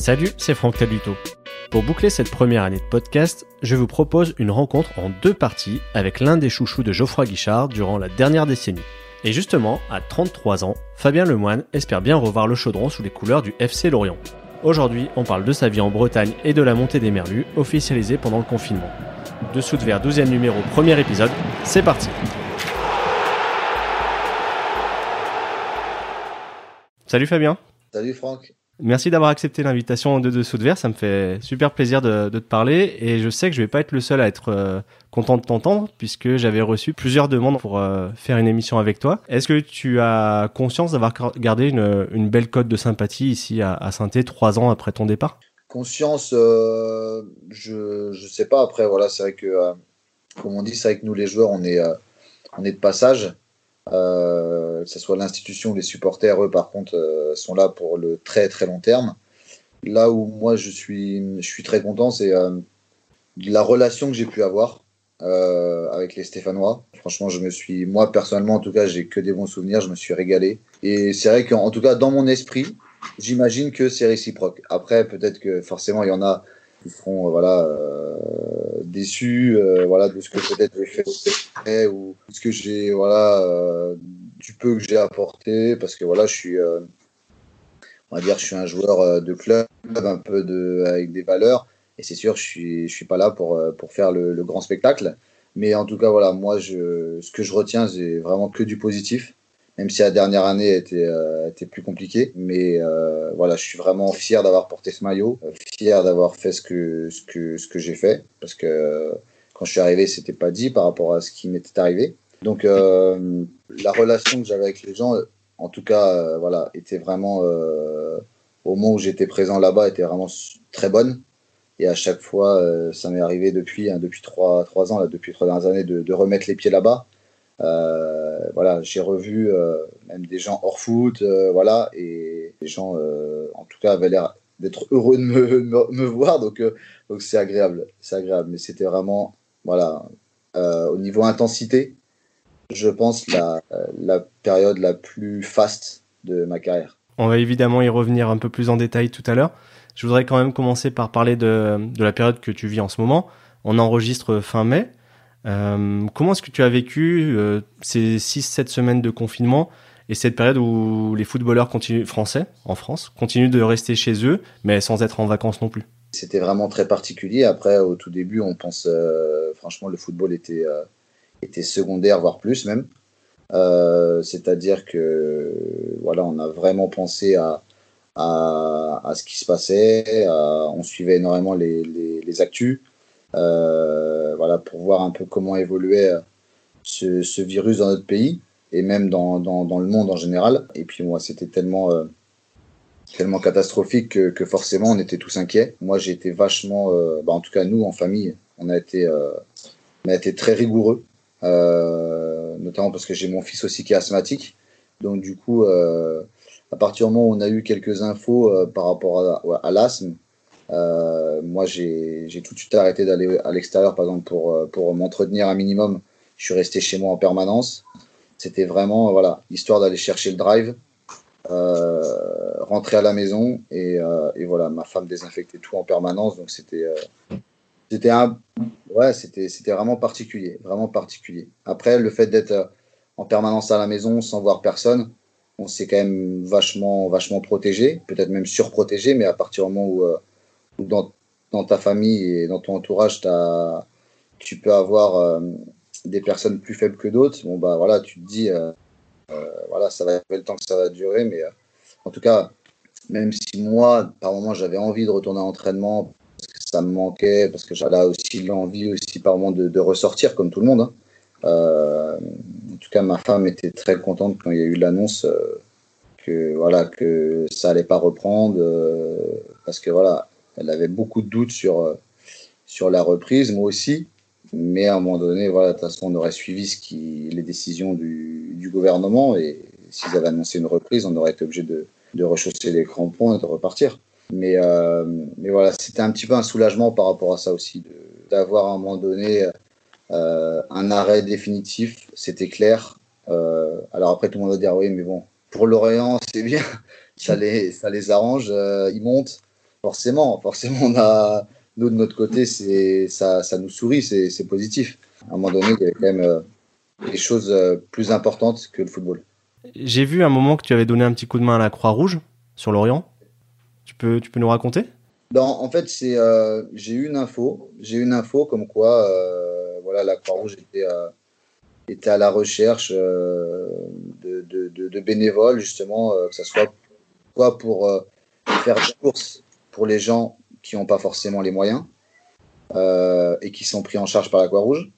Salut, c'est Franck Taluto. Pour boucler cette première année de podcast, je vous propose une rencontre en deux parties avec l'un des chouchous de Geoffroy Guichard durant la dernière décennie. Et justement, à 33 ans, Fabien Lemoine espère bien revoir le chaudron sous les couleurs du FC Lorient. Aujourd'hui, on parle de sa vie en Bretagne et de la montée des Merlus, officialisée pendant le confinement. Dessous de verre 12e numéro, premier épisode, c'est parti Salut Fabien Salut Franck Merci d'avoir accepté l'invitation de Dessous de Verre, ça me fait super plaisir de, te parler et je sais que je vais pas être le seul à être euh, content de t'entendre puisque j'avais reçu plusieurs demandes pour euh, faire une émission avec toi. Est-ce que tu as conscience d'avoir gardé une, belle cote de sympathie ici à, à saint trois ans après ton départ? Conscience, euh, je ne sais pas. Après, voilà, c'est vrai que, comme on dit, c'est vrai que nous les joueurs, on est, on est de passage. Euh, que ce soit l'institution ou les supporters, eux, par contre, euh, sont là pour le très très long terme. Là où moi je suis, je suis très content, c'est euh, la relation que j'ai pu avoir avec les Stéphanois. Franchement, je me suis, moi personnellement, en tout cas, j'ai que des bons souvenirs. Je me suis régalé. Et c'est vrai qu'en tout cas, dans mon esprit, j'imagine que c'est réciproque. Après, peut-être que forcément, il y en a qui seront voilà déçus voilà de ce que peut-être j'ai fait ou ce que j'ai voilà euh, du peu que j'ai apporté parce que voilà je suis euh, on va dire je suis un joueur euh, de club un peu de avec des valeurs et c'est sûr je suis je suis pas là pour pour faire le, grand spectacle. Mais en tout cas voilà moi je ce que je retiens c'est vraiment que du positif même si la dernière année était, était plus compliquée. Mais voilà, je suis vraiment fier d'avoir porté ce maillot, fier d'avoir fait ce que, ce que, ce que j'ai fait, parce que quand je suis arrivé, c'était pas dit par rapport à ce qui m'était arrivé. Donc euh, la relation que j'avais avec les gens, en tout cas, euh, voilà, était vraiment euh, au moment où j'étais présent là-bas, était vraiment très bonne. Et à chaque fois, ça m'est arrivé depuis, hein, depuis trois, trois ans, là, depuis trois dernières années, de, remettre les pieds là-bas. Voilà, j'ai revu même des gens hors foot, voilà, et les gens, en tout cas, avaient l'air d'être heureux de me, me, voir, donc donc c'est agréable, c'est agréable. Mais c'était vraiment, voilà, au niveau intensité, je pense, la, la période la plus faste de ma carrière. On va évidemment y revenir un peu plus en détail tout à l'heure. Je voudrais quand même commencer par parler de, de, la période que tu vis en ce moment. On enregistre fin mai. Euh, comment est-ce que tu as vécu euh, ces 6-7 semaines de confinement et cette période où les footballeurs français en France continuent de rester chez eux, mais sans être en vacances non plus? C'était vraiment très particulier. Après, au tout début, on pense, euh, franchement, le football était était secondaire, voire plus même. Euh, c'est-à-dire que voilà, on a vraiment pensé à, ce qui se passait. on suivait énormément les, les, actus, euh, voilà, pour voir un peu comment évoluait euh, ce, virus dans notre pays et même dans, dans, le monde en général. Et puis moi, c'était tellement tellement catastrophique que, forcément on était tous inquiets. Moi, j'ai été vachement, bah, en tout cas nous en famille, on a été, on a été très rigoureux. Euh, notamment parce que j'ai mon fils aussi qui est asthmatique. Donc du coup, euh, à partir du moment où on a eu quelques infos euh, par rapport à, l'asthme, moi j'ai tout de suite arrêté d'aller à l'extérieur, par exemple, pour, pour m'entretenir un minimum. Je suis resté chez moi en permanence. C'était vraiment, voilà, histoire d'aller chercher le drive, rentrer à la maison et, et, voilà, ma femme désinfectait tout en permanence. Donc c'était c'était un, ouais, vraiment particulier, vraiment particulier. Après, le fait d'être euh, en permanence à la maison sans voir personne, on s'est quand même vachement, vachement protégé, peut-être même surprotégé, mais à partir du moment où, euh, dans, ta famille et dans ton entourage, tu peux avoir euh, des personnes plus faibles que d'autres, bon bah voilà, tu te dis, voilà, ça va le temps que ça va durer, mais en tout cas, même si moi, par moment, j'avais envie de retourner à l'entraînement ça me manquait parce que j'avais aussi l'envie aussi par moment de, ressortir comme tout le monde. Hein. Euh, en tout cas, ma femme était très contente quand il y a eu l'annonce euh, que voilà que ça allait pas reprendre euh, parce que voilà, elle avait beaucoup de doutes sur sur la reprise, moi aussi. Mais à un moment donné, voilà, de toute façon, on aurait suivi les décisions du, du gouvernement et s'ils avaient annoncé une reprise, on aurait été obligé de, de rechausser les crampons et de repartir. Mais, euh, mais voilà, c'était un petit peu un soulagement par rapport à ça aussi, d'avoir à un moment donné euh, un arrêt définitif, c'était clair. Euh, alors après, tout le monde va dire oui, mais bon, pour Lorient, c'est bien, ça les, ça les arrange, ils montent. Forcément, forcément, on a, nous de notre côté, c'est ça, ça nous sourit, c'est positif. À un moment donné, il y a quand même des choses plus importantes que le football. J'ai vu un moment que tu avais donné un petit coup de main à la Croix-Rouge sur l'Orient. Tu peux, tu peux nous raconter? Non, en fait, c'est euh, j'ai eu une info, j'ai une info comme quoi, euh, voilà, la Croix-Rouge était, euh, était, à la recherche de, de, de, bénévoles justement, que ce soit quoi pour faire des courses pour les gens qui n'ont pas forcément les moyens et qui sont pris en charge par la Croix-Rouge,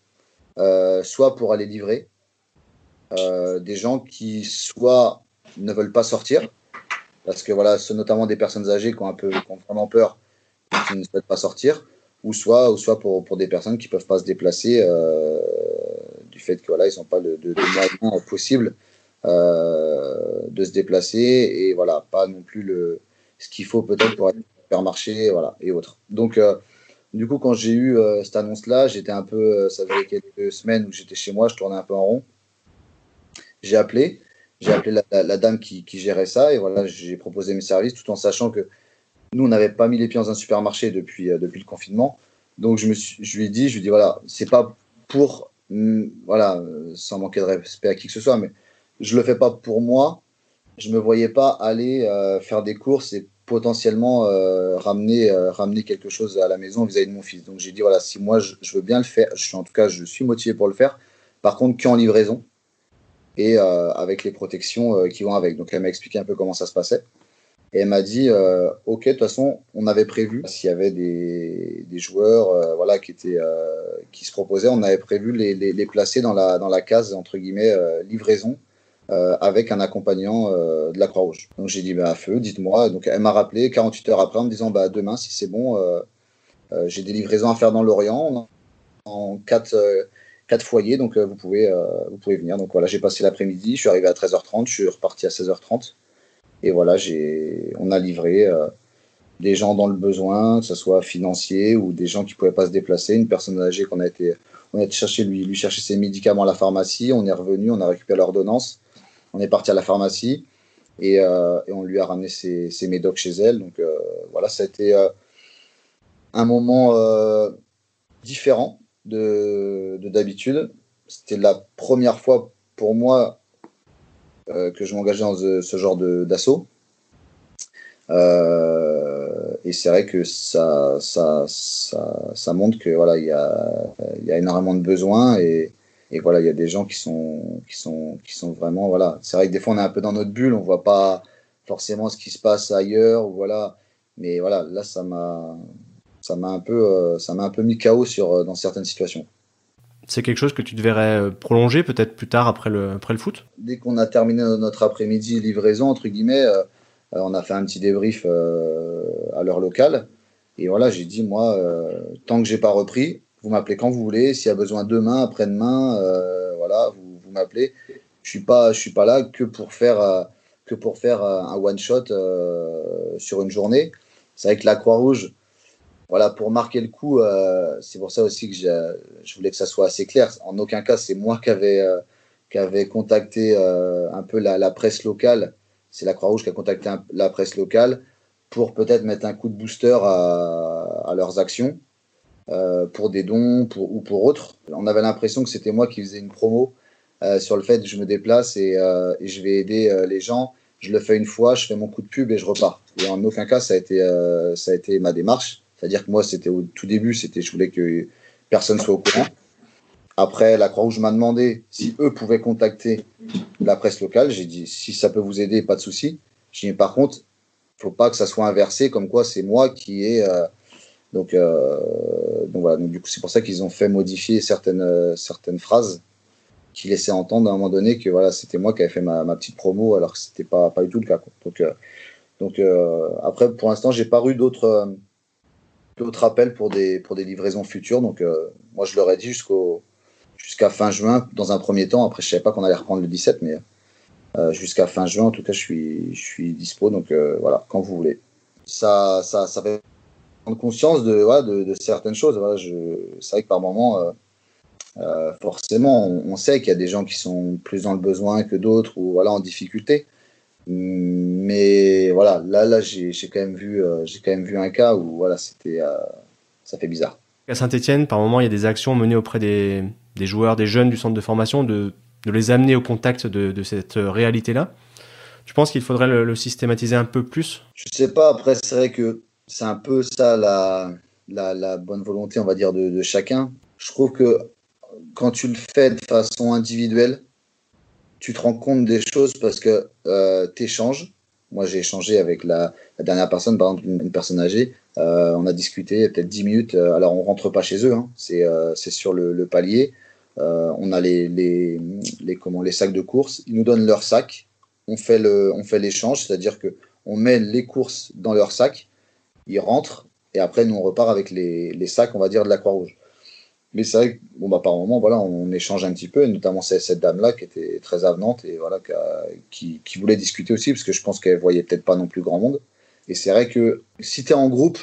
soit pour aller livrer des gens qui soit ne veulent pas sortir parce que voilà, ce notamment des personnes âgées qui ont un peu qui ont vraiment peur qui ne souhaitent pas sortir, ou soit, ou soit pour, pour des personnes qui ne peuvent pas se déplacer euh, du fait que voilà, n'ont pas de, de, moyens possibles euh, de se déplacer et voilà, pas non plus le, ce qu'il faut peut-être pour aller marché voilà, et autres. Donc, euh, du coup, quand j'ai eu cette annonce-là, j'étais un peu, ça faisait quelques semaines où j'étais chez moi, je tournais un peu en rond. J'ai appelé, j'ai appelé la, dame qui, gérait ça et voilà, j'ai proposé mes services tout en sachant que nous, on n'avait pas mis les pieds dans un supermarché depuis, euh, depuis le confinement. Donc, je, me je lui ai dit, je lui ai dit, voilà, c'est pas pour, mm, voilà, euh, sans manquer de respect à qui que ce soit, mais je le fais pas pour moi. Je me voyais pas aller euh, faire des courses et potentiellement ramener, ramener quelque chose à la maison vis-à-vis de mon fils. Donc, j'ai dit, voilà, si moi, je, veux bien le faire, je suis, en tout cas, je suis motivé pour le faire. Par contre, qu'en livraison et avec les protections qui vont avec. Donc, elle m'a expliqué un peu comment ça se passait. Et elle m'a dit, euh, ok, de toute façon, on avait prévu s'il y avait des, des joueurs, euh, voilà, qui étaient, euh, qui se proposaient, on avait prévu les, les, les, placer dans la dans la case entre guillemets livraison avec un accompagnant de la Croix-Rouge. Donc j'ai dit, bah, à feu, dites-moi. Donc elle m'a rappelé 48 heures après en me disant, bah demain, si c'est bon, j'ai des livraisons à faire dans l'Orient en quatre quatre foyers, donc vous pouvez vous pouvez venir. Donc voilà, j'ai passé l'après-midi, je suis arrivé à 13h30, je suis reparti à 16h30. Et voilà, on a livré euh, des gens dans le besoin, que ce soit financier ou des gens qui ne pouvaient pas se déplacer. Une personne âgée qu'on a été, on a été chercher lui, lui chercher ses médicaments à la pharmacie. On est revenu, on a récupéré l'ordonnance. On est parti à la pharmacie et, euh, et on lui a ramené ses, ses médocs chez elle. Donc euh, voilà, ça a été un moment différent de, de d'habitude. C'était la première fois pour moi euh, que je m'engageais dans ce, genre d'assaut. Euh, et c'est vrai que ça, montre que voilà, il y a, y a énormément de besoins et, et voilà, il y a des gens qui sont, qui sont, qui sont vraiment voilà. C'est vrai que des fois on est un peu dans notre bulle, on voit pas forcément ce qui se passe ailleurs, voilà. Mais voilà, là ça m'a, ça m'a un peu, euh, ça m'a un peu mis chaos sur dans certaines situations. C'est quelque chose que tu devrais euh, prolonger peut-être plus tard après le, après le foot? Dès qu'on a terminé notre après-midi livraison, entre guillemets, euh, euh, on a fait un petit débrief à l'heure locale. Et voilà, j'ai dit, moi, tant que j'ai pas repris, vous m'appelez quand vous voulez. S'il y a besoin demain, après-demain, voilà, vous, m'appelez. Je suis pas, je suis pas là que pour faire, que pour faire un one shot sur une journée. C'est que la Croix-Rouge, voilà, pour marquer le coup, euh, c'est pour ça aussi que je voulais que ça soit assez clair. En aucun cas, c'est moi qui avais, euh, contacté euh, un peu la, presse locale. C'est la Croix-Rouge qui a contacté la presse locale pour peut-être mettre un coup de booster à, leurs actions, pour des dons ou pour autres. On avait l'impression que c'était moi qui faisais une promo sur le fait que je me déplace et, et je vais aider les gens. Je le fais une fois, je fais mon coup de pub et je repars. Et en aucun cas, ça a été, ça a été ma démarche. C'est-à-dire que moi, c'était au tout début, c'était, je voulais que personne soit au courant. Après, la Croix-Rouge m'a demandé si eux pouvaient contacter la presse locale. J'ai dit si ça peut vous aider, pas de souci. J'ai dit par contre, faut pas que ça soit inversé, comme quoi c'est moi qui ai. Euh, donc, euh, voilà. Donc, du coup, c'est pour ça qu'ils ont fait modifier certaines euh, certaines phrases qui laissaient entendre à un moment donné que voilà, c'était moi qui avais fait ma, petite promo, alors que c'était pas pas du tout le cas. Donc donc après, pour l'instant, j'ai pas eu d'autres d'autres appels pour des, pour des livraisons futures. Donc, euh, moi, je leur ai dit jusqu'au, jusqu'à fin juin, dans un premier temps. Après, je savais pas qu'on allait reprendre le 17, mais euh, jusqu'à fin juin, en tout cas, je suis, je suis dispo. Donc, euh, voilà, quand vous voulez. Ça, ça, ça fait prendre conscience de, voilà, de, de, certaines choses. Voilà, c'est vrai que par moment, forcément, on, on sait qu'il y a des gens qui sont plus dans le besoin que d'autres ou voilà, en difficulté. Mais voilà, là, là j'ai quand, même vu, j'ai quand même vu un cas où voilà, c'était, ça fait bizarre. À Saint-Etienne, par moment, il y a des actions menées auprès des, des joueurs, des jeunes du centre de formation, de, de les amener au contact de, de cette réalité-là. Tu penses qu'il faudrait le, systématiser un peu plus? Je sais pas. Après, c'est vrai que c'est un peu ça la, la, bonne volonté, on va dire, de, chacun. Je trouve que quand tu le fais de façon individuelle, tu te rends compte des choses parce que euh, tu échanges. Moi, j'ai échangé avec la, dernière personne, par exemple, une, personne âgée. Euh, on a discuté peut-être 10 minutes. Euh, alors, on rentre pas chez eux, hein. c'est euh, sur le, palier. On a les, les, les, comment, les sacs de course. Ils nous donnent leur sac. On fait le, on fait l'échange, c'est-à-dire que on met les courses dans leur sac. Ils rentrent et après nous on repart avec les, les sacs, on va dire de la Croix-Rouge. Mais c'est vrai que bon bah par moment voilà on échange un petit peu, notamment cette, dame là qui était très avenante et voilà qui, qui, voulait discuter aussi parce que je pense qu'elle voyait peut-être pas non plus grand monde. Et c'est vrai que si tu es en groupe,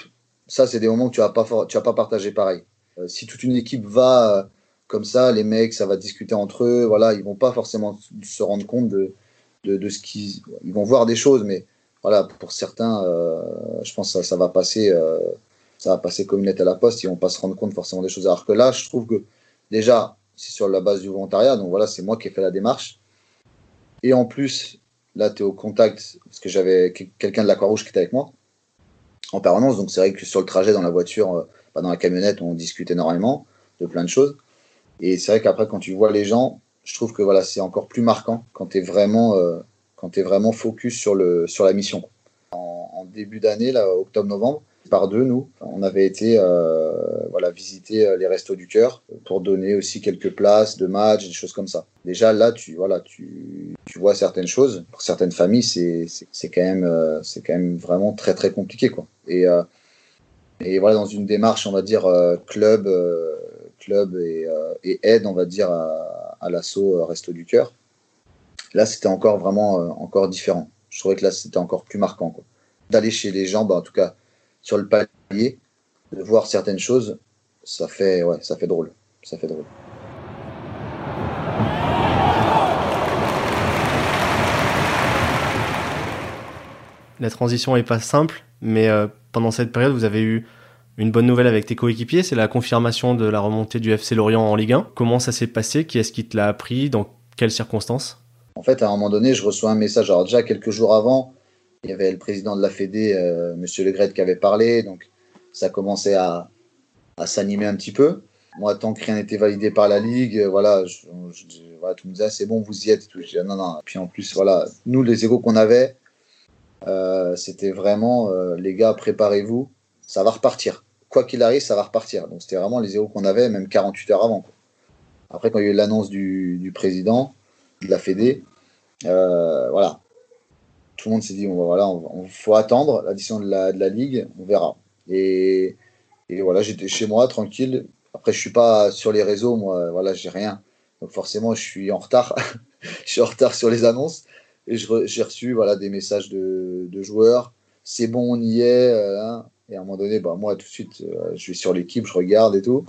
ça c'est des moments que tu vas pas tu vas pas partager pareil. Euh, si toute une équipe va comme ça, les mecs, ça va discuter entre eux. Voilà, ils vont pas forcément se rendre compte de, de, ce qu'ils. Ils vont voir des choses, mais voilà, pour certains, euh, je pense que ça, va passer, euh, ça va passer comme une lettre à la poste. Ils vont pas se rendre compte forcément des choses. Alors que là, je trouve que déjà, c'est sur la base du volontariat. Donc voilà, c'est moi qui ai fait la démarche. Et en plus, là, tu es au contact, parce que j'avais quelqu'un de la Croix-Rouge qui était avec moi en permanence. Donc c'est vrai que sur le trajet dans la voiture, euh, pas dans la camionnette, on discute énormément de plein de choses. Et c'est vrai qu'après, quand tu vois les gens, je trouve que voilà, c'est encore plus marquant quand tu es vraiment, quand es vraiment focus sur, le, sur la mission. En, début d'année, octobre-novembre, par deux, nous, on avait été euh, voilà, visiter euh, les restos du cœur pour donner aussi quelques places de matchs, des choses comme ça. Déjà, là, tu, voilà, tu, tu vois certaines choses. Pour certaines familles, c'est quand, même, c'est quand même vraiment très, très compliqué. Quoi. Et, et voilà, dans une démarche, on va dire, club club euh, et, aide, on va dire, à, l'assaut euh, Resto du Cœur. Là, c'était encore vraiment euh, encore différent. Je trouvais que là, c'était encore plus marquant. D'aller chez les gens, bah, en tout cas, sur le palier, de voir certaines choses, ça fait, ça fait drôle. Ça fait drôle. La transition est pas simple, mais pendant cette période, vous avez eu une bonne nouvelle avec tes coéquipiers, c'est la confirmation de la remontée du FC Lorient en Ligue 1. Comment ça s'est passé? Qui est-ce qui te l'a appris? Dans quelles circonstances? En fait, à un moment donné, je reçois un message. Alors déjà, quelques jours avant, il y avait le président de la Fédé, euh, Monsieur Legret, qui avait parlé. Donc, ça commençait à, s'animer un petit peu. Moi, tant que rien n'était validé par la Ligue, euh, voilà, je, tout monde disait, c'est bon, vous y êtes. Je non, non. Puis en plus, voilà, nous, les égaux qu'on avait, euh, c'était vraiment, les gars, préparez-vous, ça va repartir quoi qu'il arrive, ça va repartir. Donc c'était vraiment les zéros qu'on avait, même 48 heures avant. Après, quand il y a eu l'annonce du, président de la Fédé, voilà, tout le monde s'est dit, on, voilà, on, faut attendre l'addition de la, de la Ligue, on verra. Et, voilà, j'étais chez moi, tranquille. Après, je suis pas sur les réseaux, moi, voilà, j'ai rien. Donc forcément, je suis en retard. je suis en retard sur les annonces. Et j'ai reçu voilà, des messages de, joueurs. C'est bon, on y est. Euh, hein. Et à un moment donné, bah, moi, tout de suite, euh, je suis sur l'équipe, je regarde et tout.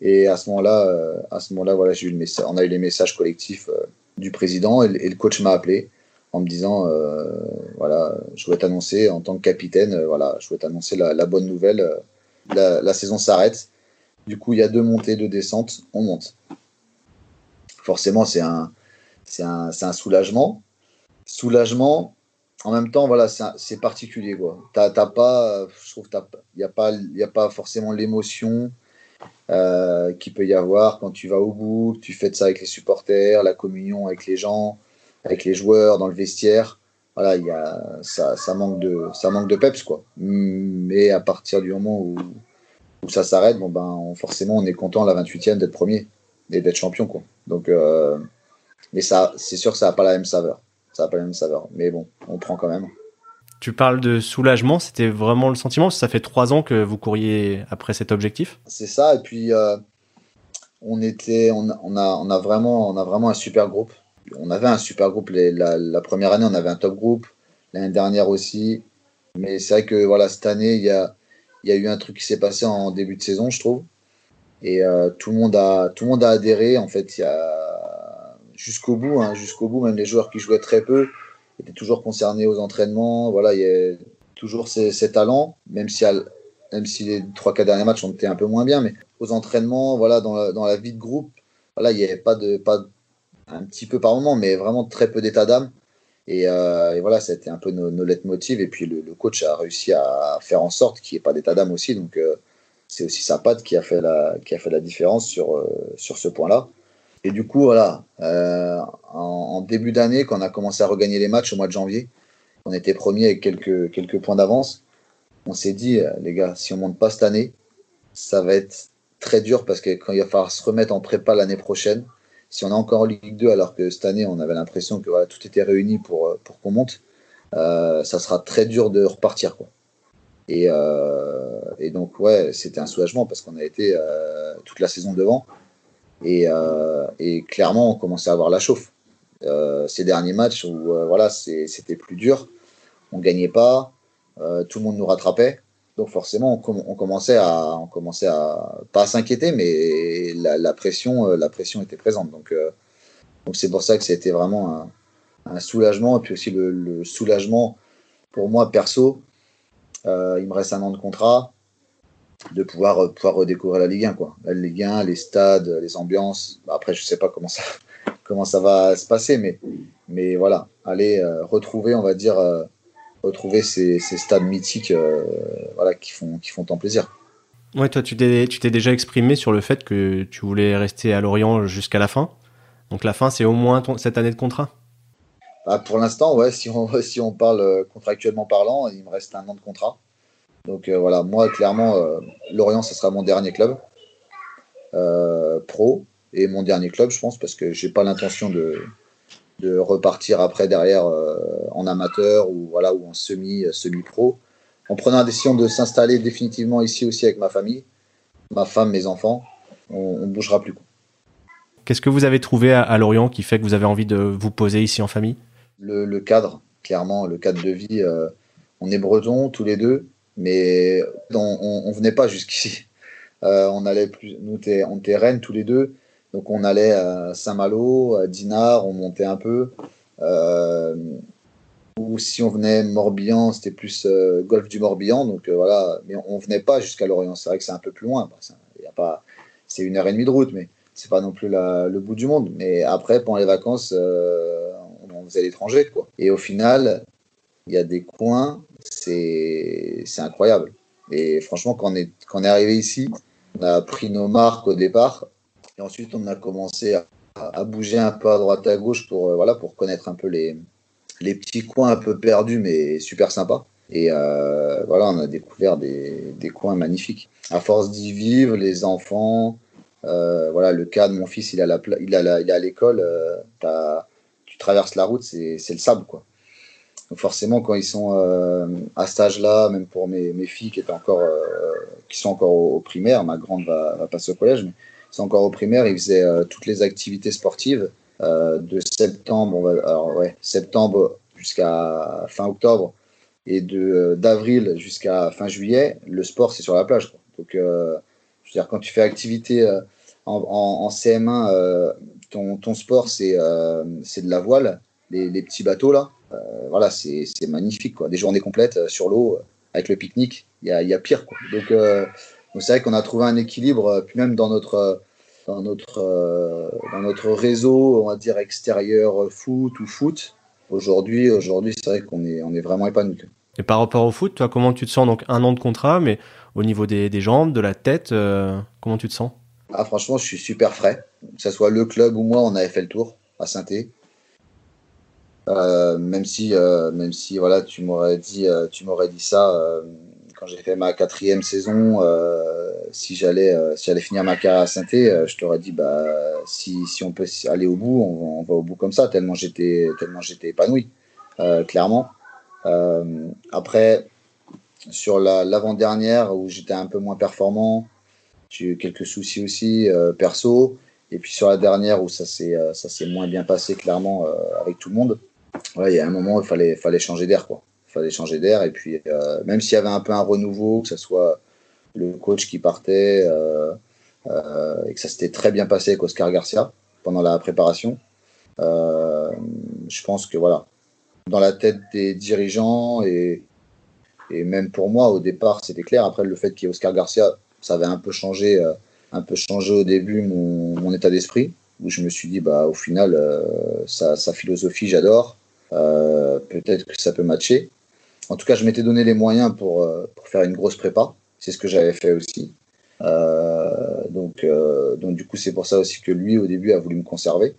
Et à ce moment-là, euh, moment-là, voilà, j'ai on a eu les messages collectifs du président et, le coach m'a appelé en me disant, voilà, je voulais t'annoncer en tant que capitaine, voilà, je voulais t'annoncer la, bonne nouvelle. La, saison s'arrête. Du coup, il y a deux montées, deux descentes, on monte. Forcément, c'est un, c'est un, un soulagement. Soulagement, en même temps, voilà, c'est particulier. Quoi. T'as, pas, je trouve qu'il n'y a, pas, a pas forcément l'émotion euh, qu'il peut y avoir quand tu vas au bout, tu fais ça avec les supporters, la communion avec les gens, avec les joueurs, dans le vestiaire. Voilà, y a, ça, ça, manque de, ça manque de peps. Quoi. Mais à partir du moment où, ça s'arrête, bon, ben, forcément, on est content la 28e d'être premier et d'être champion. Quoi. Donc, euh, mais ça, c'est sûr que ça pas la même saveur ça n'a pas la même saveur. Mais bon, on prend quand même. Tu parles de soulagement, c'était vraiment le sentiment Ça fait trois ans que vous courriez après cet objectif? C'est ça, et puis euh, on, était, on, a, on, a vraiment, on a vraiment un super groupe. On avait un super groupe la, première année, on avait un top groupe, l'année dernière aussi. Mais c'est vrai que voilà, cette année, il y a, y a eu un truc qui s'est passé en début de saison, je trouve. Et euh, tout, le monde a, tout le monde a adhéré. En fait, jusqu'au bout, hein, jusqu'au bout, même les joueurs qui jouaient très peu, était toujours concerné aux entraînements. Voilà, il y a toujours ses, talents, même si, les trois quatre derniers matchs ont été un peu moins bien, mais aux entraînements, voilà, dans la, vie de groupe, voilà, il n'y avait pas un petit peu par moment, mais vraiment très peu d'état d'âme. Et, euh, voilà, c'était un peu nos, nos motive Et puis le, coach a réussi à faire en sorte qu'il n'y ait pas d'état d'âme aussi. Donc euh, c'est aussi sa patte qui a fait la, a différence euh, sur ce point-là. Et du coup, voilà, euh, en, début d'année, quand on a commencé à regagner les matchs au mois de janvier, on était premier avec quelques, quelques points d'avance. On s'est dit, euh, les gars, si on ne monte pas cette année, ça va être très dur parce que quand il va falloir se remettre en prépa l'année prochaine, si on est encore en Ligue 2 alors que cette année on avait l'impression que tout était réuni pour, euh, pour qu'on monte, ça sera très dur de repartir. Et, et donc ouais, c'était un soulagement parce qu'on a été toute la saison devant et, euh, et, clairement on commençait à avoir la chauffe. ces derniers matchs où voilà, c'était plus dur, on gagnait pas, tout le monde nous rattrapait. Donc forcément, on, commençait à, on pas s'inquiéter, mais la, pression, euh, la pression était présente. Donc, euh, donc c'est pour ça que c'était vraiment un, soulagement et puis aussi le, soulagement pour moi perso. Euh, il me reste un an de contrat, de pouvoir pouvoir redécouvrir la Ligue 1 quoi. La Ligue 1, les stades, les ambiances. Bah, après, je sais pas comment ça comment ça va se passer, mais mais voilà, aller retrouver, on va dire retrouver ces, stades mythiques euh, voilà, qui, font, qui font tant plaisir. Ouais, toi, tu t'es, tu t'es déjà exprimé sur le fait que tu voulais rester à Lorient jusqu'à la fin. Donc la fin, c'est au moins cette année de contrat bah, Pour l'instant, ouais, si on, si on parle euh, contractuellement parlant, il me reste un an de contrat. Donc euh, voilà, moi, clairement, Lorient, ce sera mon dernier club pro et mon dernier club, je pense, parce que j'ai pas l'intention de, de repartir après derrière euh, en amateur ou voilà ou en semi euh, semi pro en prenant la décision de s'installer définitivement ici aussi avec ma famille ma femme mes enfants on, ne bougera plus qu'est-ce que vous avez trouvé à, Lorient qui fait que vous avez envie de vous poser ici en famille? Le, cadre clairement le cadre de vie euh, on est bretons tous les deux mais on, on, venait pas jusqu'ici on allait plus nous on était Rennes tous les deux donc on allait à Saint-Malo, à Dinard, on montait un peu. Euh, ou si on venait Morbihan, c'était plus euh, Golfe du Morbihan. Donc euh, voilà, mais on, ne venait pas jusqu'à Lorient. C'est vrai que c'est un peu plus loin. Il y a pas, c'est une heure et demie de route, mais c'est pas non plus le bout du monde. Mais après, pendant les vacances, on, faisait l'étranger, quoi. Et au final, il y a des coins, c'est, incroyable. Et franchement, quand on est, quand on est arrivé ici, on a pris nos marques au départ. Et ensuite, on a commencé à, bouger un peu à droite à gauche pour, euh, voilà, pour connaître un peu les, les petits coins un peu perdus, mais super sympas. Et euh, voilà, on a découvert des, des, coins magnifiques. À force d'y vivre, les enfants, euh, voilà, le cas de mon fils, il, a il, a il est à l'école, tu traverses la route, c'est le sable, quoi. Donc forcément, quand ils sont à cet âge-là, même pour mes, filles encore, qui sont encore au, primaire, ma grande va, passer au collège, mais c'est encore au primaire, il faisait euh, toutes les activités sportives euh, de septembre, jusqu'à fin octobre et euh, d'avril jusqu'à fin juillet, le sport c'est sur la plage. Donc, dire, quand tu fais activité en, en, CM1, ton, sport c'est de la voile, les petits bateaux là. Voilà, c'est magnifique quoi. Des journées complètes sur l'eau avec le pique-nique, il y a, y a, pire quoi. Donc c'est vrai qu'on a trouvé un équilibre, euh, puis même dans notre, euh, dans notre, euh, dans notre réseau, on va dire extérieur foot ou foot. Aujourd'hui, aujourd'hui, c'est vrai qu'on est, on est vraiment épanoui. Et par rapport au foot, toi, comment tu te sens? Donc un an de contrat, mais au niveau des, des jambes, de la tête, comment tu te sens? Ah, franchement, je suis super frais. Que ce soit le club ou moi, on avait fait le tour à saint euh, même si, même si voilà, tu m'aurais dit, tu m'aurais dit ça quand j'ai fait ma quatrième saison, euh, si j'allais euh, si j'allais finir ma carrière à saint euh, je t'aurais dit bah si, si, on peut aller au bout, on, va au bout comme ça, tellement j'étais tellement j'étais épanoui, clairement. après, sur l'avant-dernière où j'étais un peu moins performant, j'ai eu quelques soucis aussi perso. Et puis sur la dernière où ça s'est ça s'est moins bien passé clairement avec tout le monde. Il y a un moment il fallait fallait changer d'air quoi fallait changer d'air. Et puis, euh, même s'il y avait un peu un renouveau, que ce soit le coach qui partait, euh, euh, et que ça s'était très bien passé avec Oscar Garcia pendant la préparation, je pense que voilà, dans la tête des dirigeants et, et même pour moi, au départ, c'était clair. Après, le fait qu'il y ait Oscar Garcia, ça avait un peu changé, un peu changé au début mon, état d'esprit, où je me suis dit, bah, au final, sa, philosophie, j'adore. Euh, peut-être que ça peut matcher. En tout cas, je m'étais donné les moyens pour, euh, pour faire une grosse prépa. C'est ce que j'avais fait aussi. Euh, donc, donc, du coup, c'est pour ça aussi que lui, au début, a voulu me conserver.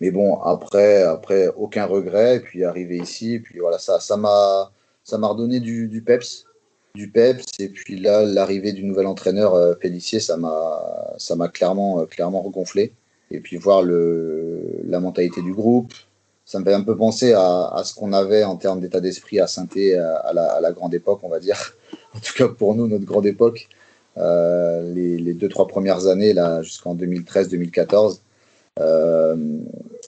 mais bon, après, après, aucun regret. Et puis, arrivé ici, puis voilà, ça, ça m'a, ça m'a redonné du, du peps, du peps. Et puis là, l'arrivée du nouvel entraîneur Pellissier, ça m'a, ça m'a clairement, clairement regonflé. Et puis voir le, la mentalité du groupe, ça me fait un peu penser à, ce qu'on avait en termes d'état d'esprit à saint à, la, grande époque, on va dire. En tout cas pour nous, notre grande époque, euh, les, les, deux trois premières années là, jusqu'en 2013-2014, euh,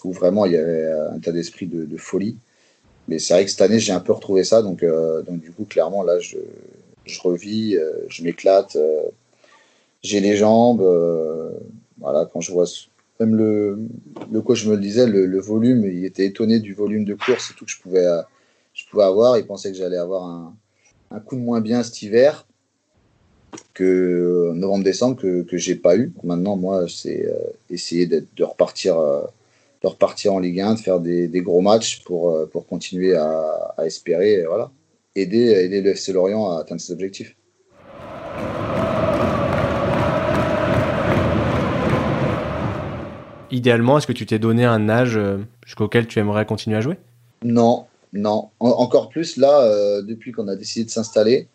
où vraiment il y avait un état d'esprit de, folie. Mais c'est vrai que cette année, j'ai un peu retrouvé ça. Donc, euh, donc du coup, clairement, là, je, je revis, je m'éclate. J'ai les jambes. Voilà, quand je vois. Même le, le coach me le disait, le, volume, il était étonné du volume de course et tout que je pouvais, je pouvais avoir. Il pensait que j'allais avoir un, un, coup de moins bien cet hiver que novembre-décembre que, que j'ai pas eu. Maintenant, moi, c'est essayer de repartir de repartir en Ligue 1, de faire des, des gros matchs pour, euh, pour continuer à, à espérer, voilà, aider, aider le FC Lorient à atteindre ses objectifs. Idéalement, est-ce que tu t'es donné un âge euh, jusqu'auquel tu aimerais continuer à jouer? Non, non. En encore plus là, euh, depuis qu'on a décidé de s'installer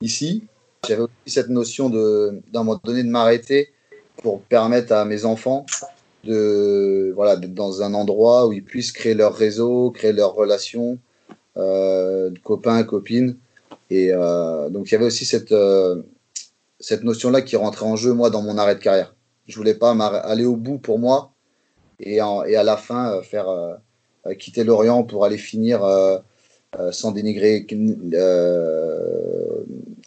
ici, j'avais aussi cette notion de, d'un moment donné de m'arrêter pour permettre à mes enfants de voilà d'être dans un endroit où ils puissent créer leur réseau, créer leurs relations, euh, copains, copines. Et donc il y avait aussi cette cette notion là qui rentrait en jeu moi dans mon arrêt de carrière. Je voulais pas aller au bout pour moi et, à la fin euh, faire euh, quitter l'Orient pour aller finir euh, sans dénigrer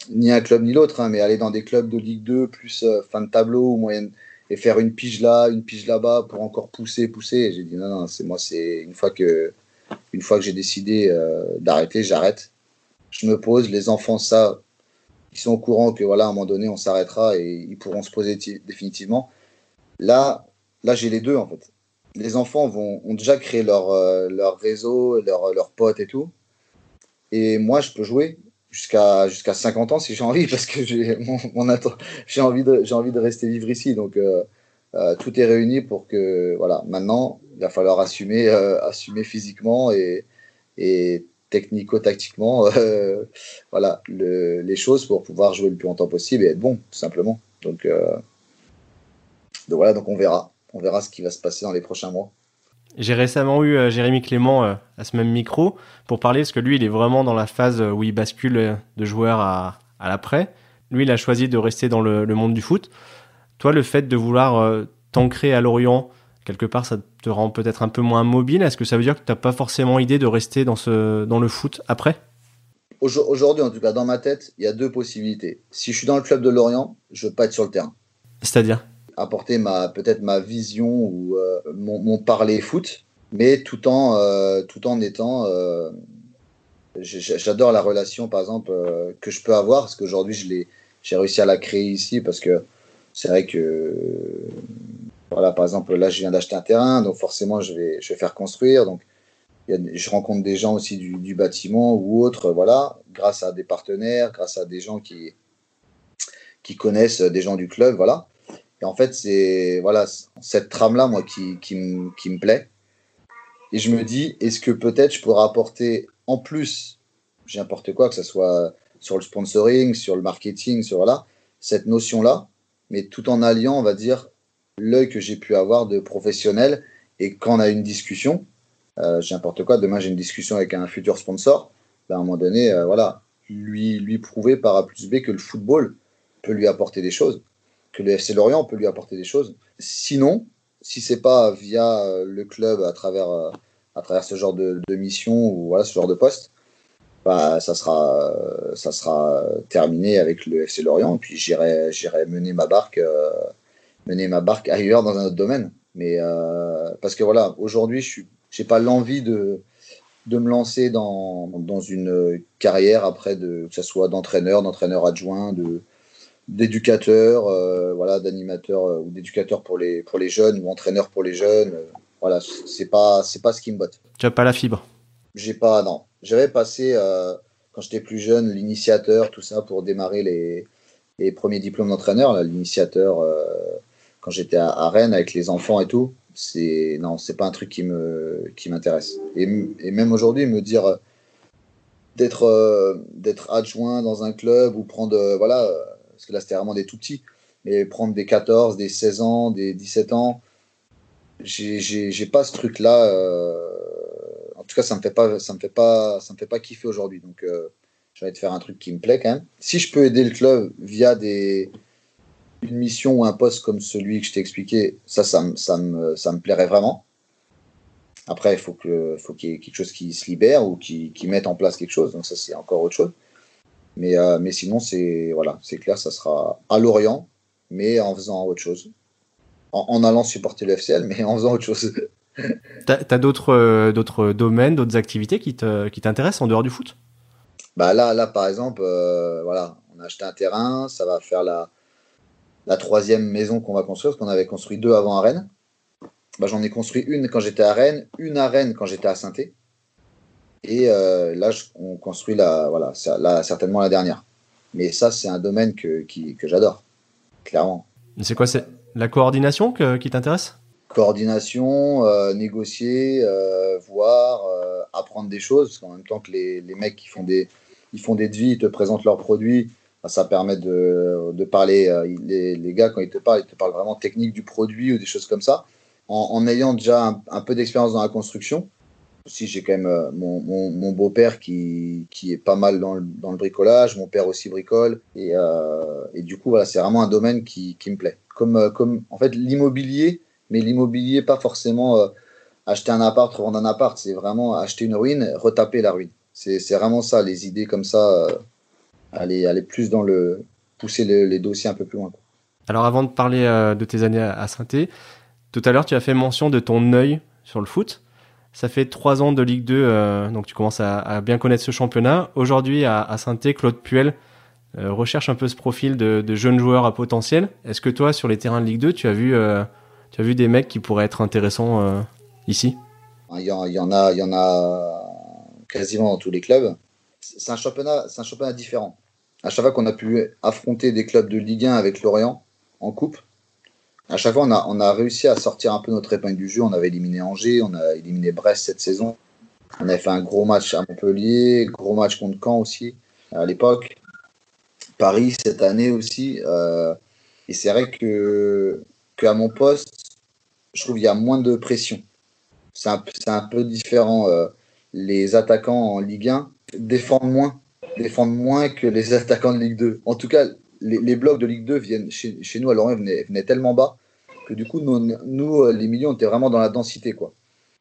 ni un club ni l'autre, hein, mais aller dans des clubs de Ligue 2 plus fin de tableau ou moyenne et faire une pige là, une pige là-bas pour encore pousser, pousser. J'ai dit non, non, c'est moi, c'est une fois que, une fois que j'ai décidé euh, d'arrêter, j'arrête. Je me pose, les enfants, ça, ils sont au courant que voilà, à un moment donné, on s'arrêtera et ils pourront se poser définitivement. Là, là, j'ai les deux en fait. Les enfants vont, ont déjà créé leur, euh, leur réseau, leurs leur potes et tout. Et moi, je peux jouer jusqu'à jusqu'à 50 ans si j'ai envie parce que j'ai mon, mon j'ai envie de envie de rester vivre ici donc euh, euh, tout est réuni pour que voilà maintenant il va falloir assumer assumer physiquement et et technico-tactiquement euh, voilà le, les choses pour pouvoir jouer le plus longtemps possible et être bon tout simplement donc euh, donc voilà donc on verra on verra ce qui va se passer dans les prochains mois j'ai récemment eu euh, Jérémy Clément à ce même micro pour parler, parce que lui, il est vraiment dans la phase où il bascule de joueur à, à l'après. Lui, il a choisi de rester dans le, le, monde du foot. Toi, le fait de vouloir t'ancrer à Lorient, quelque part, ça te rend peut-être un peu moins mobile. Est-ce que ça veut dire que tu n'as pas forcément idée de rester dans, ce, dans le foot après? Aujourd'hui, en tout cas, dans ma tête, il y a deux possibilités. Si je suis dans le club de Lorient, je veux pas être sur le terrain. C'est-à-dire? Apporter ma peut-être ma vision ou euh, mon, mon, parler foot, mais tout en euh, tout en étant euh, j'adore la relation par exemple que je peux avoir parce qu'aujourd'hui je l'ai j'ai réussi à la créer ici parce que c'est vrai que voilà par exemple là je viens d'acheter un terrain donc forcément je vais je vais faire construire donc je rencontre des gens aussi du, bâtiment ou autres voilà grâce à des partenaires grâce à des gens qui qui connaissent des gens du club voilà et en fait, c'est voilà, cette trame-là, moi, qui, qui, qui, me plaît. Et je me dis, est-ce que peut-être je pourrais apporter en plus, j'ai n'importe quoi, que ce soit sur le sponsoring, sur le marketing, sur voilà, cette notion-là, mais tout en alliant, on va dire, l'œil que j'ai pu avoir de professionnel. Et quand on a une discussion, euh, j'ai n'importe quoi, demain j'ai une discussion avec un futur sponsor, ben à un moment donné, euh, voilà, lui, lui prouver par A plus B que le football peut lui apporter des choses que le FC Lorient peut lui apporter des choses. Sinon, si c'est pas via euh, le club à travers, à travers ce genre de, mission ou voilà, ce genre de poste, bah, ça, sera, ça sera terminé avec le FC Lorient. Et puis j'irai, mener ma barque, mener ma barque ailleurs dans un autre domaine. Mais euh, parce que voilà, aujourd'hui, je j'ai pas l'envie de, de me lancer dans, dans une carrière après, de, que ce soit d'entraîneur, d'entraîneur adjoint, de, d'éducateur, euh, voilà, d'animateur euh, ou d'éducateur pour les, pour les jeunes ou entraîneur pour les jeunes. Voilà, c'est pas, c'est pas ce qui me botte. Tu as pas la fibre? J'ai pas, non. J'avais passé, quand j'étais plus jeune, l'initiateur, tout ça, pour démarrer les, les premiers diplômes d'entraîneur, l'initiateur, quand j'étais à, Rennes avec les enfants et tout. C'est, non, c'est pas un truc qui me, qui m'intéresse. Et, même aujourd'hui, me dire d'être, d'être adjoint dans un club ou prendre, voilà, parce que là c'était vraiment des tout petits, mais prendre des 14, des 16 ans, des 17 ans, j'ai pas ce truc là. Euh, en tout cas, ça me fait pas, ça me fait pas, ça me fait pas kiffer aujourd'hui. Donc, euh, j'ai envie de faire un truc qui me plaît quand même. Si je peux aider le club via des une mission ou un poste comme celui que je t'ai expliqué, ça, ça, ça, me, ça me plairait vraiment. Après, il faut qu'il faut qu'il y ait quelque chose qui se libère ou qui, qui mette en place quelque chose. Donc ça, c'est encore autre chose. Mais, euh, mais sinon, c'est voilà, c'est clair, ça sera à Lorient, mais en faisant autre chose. En, allant supporter le FCL, mais en faisant autre chose. T'as as, d'autres euh, d'autres domaines, d'autres activités qui t'intéressent en dehors du foot? Bah là, là, par exemple, euh, voilà, on a acheté un terrain, ça va faire la, la troisième maison qu'on va construire, parce qu'on avait construit deux avant à Rennes. Bah, J'en ai construit une quand j'étais à Rennes, une à Rennes quand j'étais à saint et euh, là, on construit la, voilà, là, certainement la dernière. Mais ça, c'est un domaine que, que j'adore, clairement. C'est quoi C'est la coordination qui t'intéresse? Coordination, euh, négocier, euh, voir, apprendre des choses. Parce qu'en même temps que les, les, mecs qui font des, ils font des devis, ils te présentent leurs produits, ça permet de, de parler. Les, les, gars, quand ils te parlent, ils te parlent vraiment technique du produit ou des choses comme ça. En, ayant déjà un peu d'expérience dans la construction, aussi, j'ai quand même euh, mon, mon, beau-père qui, qui, est pas mal dans le, dans le, bricolage. Mon père aussi bricole. Et, euh, et du coup, voilà, c'est vraiment un domaine qui, qui me plaît. Comme, euh, comme en fait l'immobilier, mais l'immobilier, pas forcément euh, acheter un appart, revendre un appart. C'est vraiment acheter une ruine, retaper la ruine. C'est vraiment ça, les idées comme ça, aller, aller plus dans le. pousser les dossiers un peu plus loin. Alors, avant de parler de tes années à, à saint tout à l'heure, tu as fait mention de ton œil sur le foot. Ça fait trois ans de Ligue 2, euh, donc tu commences à, bien connaître ce championnat. Aujourd'hui, à, à saint Claude Puel euh, recherche un peu ce profil de, jeunes joueurs à potentiel. Est-ce que toi, sur les terrains de Ligue 2, tu as vu, euh, tu as vu des mecs qui pourraient être intéressants ici? Il y, en, il y, en, a, il y en a quasiment dans tous les clubs. C'est un championnat, c'est un championnat différent. À chaque fois qu'on a pu affronter des clubs de Ligue 1 avec Lorient en coupe, à chaque fois, on a, réussi à sortir un peu notre épingle du jeu. On avait éliminé Angers, on a éliminé Brest cette saison. On avait fait un gros match à Montpellier, gros match contre Caen aussi à l'époque. Paris cette année aussi. Euh, et c'est vrai que, à mon poste, je trouve qu'il y a moins de pression. C'est un, peu différent. Euh, les attaquants en Ligue 1 défendent moins, défendent moins que les attaquants de Ligue 2. En tout cas, les, blocs de Ligue 2 viennent chez, nous à Lorient venaient, tellement bas que du coup, nous, les milieux, on était vraiment dans la densité. quoi.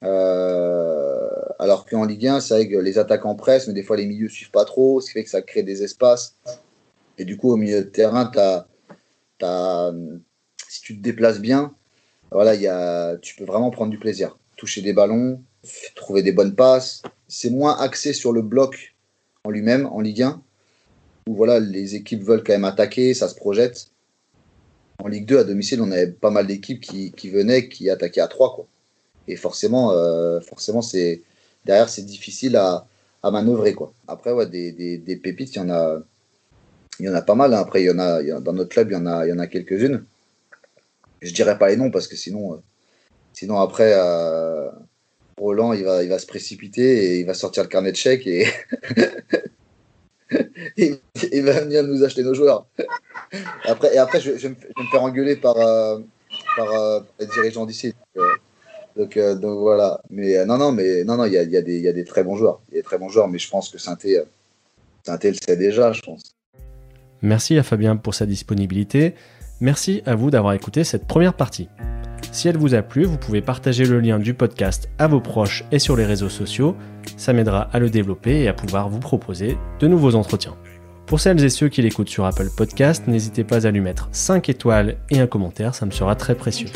Euh, alors qu'en Ligue 1, c'est vrai que les attaquants pressent, mais des fois les milieux suivent pas trop, ce qui fait que ça crée des espaces. Et du coup, au milieu de terrain, si tu te déplaces bien, voilà, tu peux vraiment prendre du plaisir. Toucher des ballons, trouver des bonnes passes. C'est moins axé sur le bloc en lui-même, en Ligue 1, où voilà, les équipes veulent quand même attaquer, ça se projette. En Ligue 2, à domicile, on avait pas mal d'équipes qui, qui, venaient, qui attaquaient à 3. Quoi. Et forcément, euh, forcément c'est, derrière, c'est difficile à, à manœuvrer. Quoi. Après, ouais, des, pépites, il y en a, y en a pas mal. Hein. Après, y en a, dans notre club, il y en a, y en a quelques-unes. Je dirais pas les noms parce que sinon, euh, sinon après, euh, Roland, il va, il va se précipiter et il va sortir le carnet de chèques et il, va venir nous acheter nos joueurs. Après, et après, je, vais me faire engueuler par, euh, par, euh, les dirigeants d'ici. Donc, euh, donc, voilà. Mais non, non, mais non, non, il y a, y, a y a, des très bons joueurs. Il y a des très bons joueurs, mais je pense que Sainté, Sainté le sait déjà, je pense. Merci à Fabien pour sa disponibilité. Merci à vous d'avoir écouté cette première partie. Si elle vous a plu, vous pouvez partager le lien du podcast à vos proches et sur les réseaux sociaux. Ça m'aidera à le développer et à pouvoir vous proposer de nouveaux entretiens. Pour celles et ceux qui l'écoutent sur Apple Podcast, n'hésitez pas à lui mettre 5 étoiles et un commentaire, ça me sera très précieux.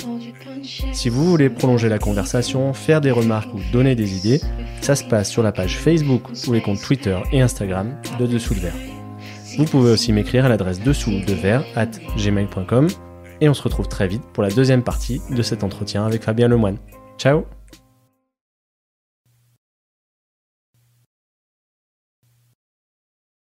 Si vous voulez prolonger la conversation, faire des remarques ou donner des idées, ça se passe sur la page Facebook ou les comptes Twitter et Instagram de Dessous le Verre. Vous pouvez aussi m'écrire à l'adresse dessous de verre at gmail.com et on se retrouve très vite pour la deuxième partie de cet entretien avec Fabien Lemoine. Ciao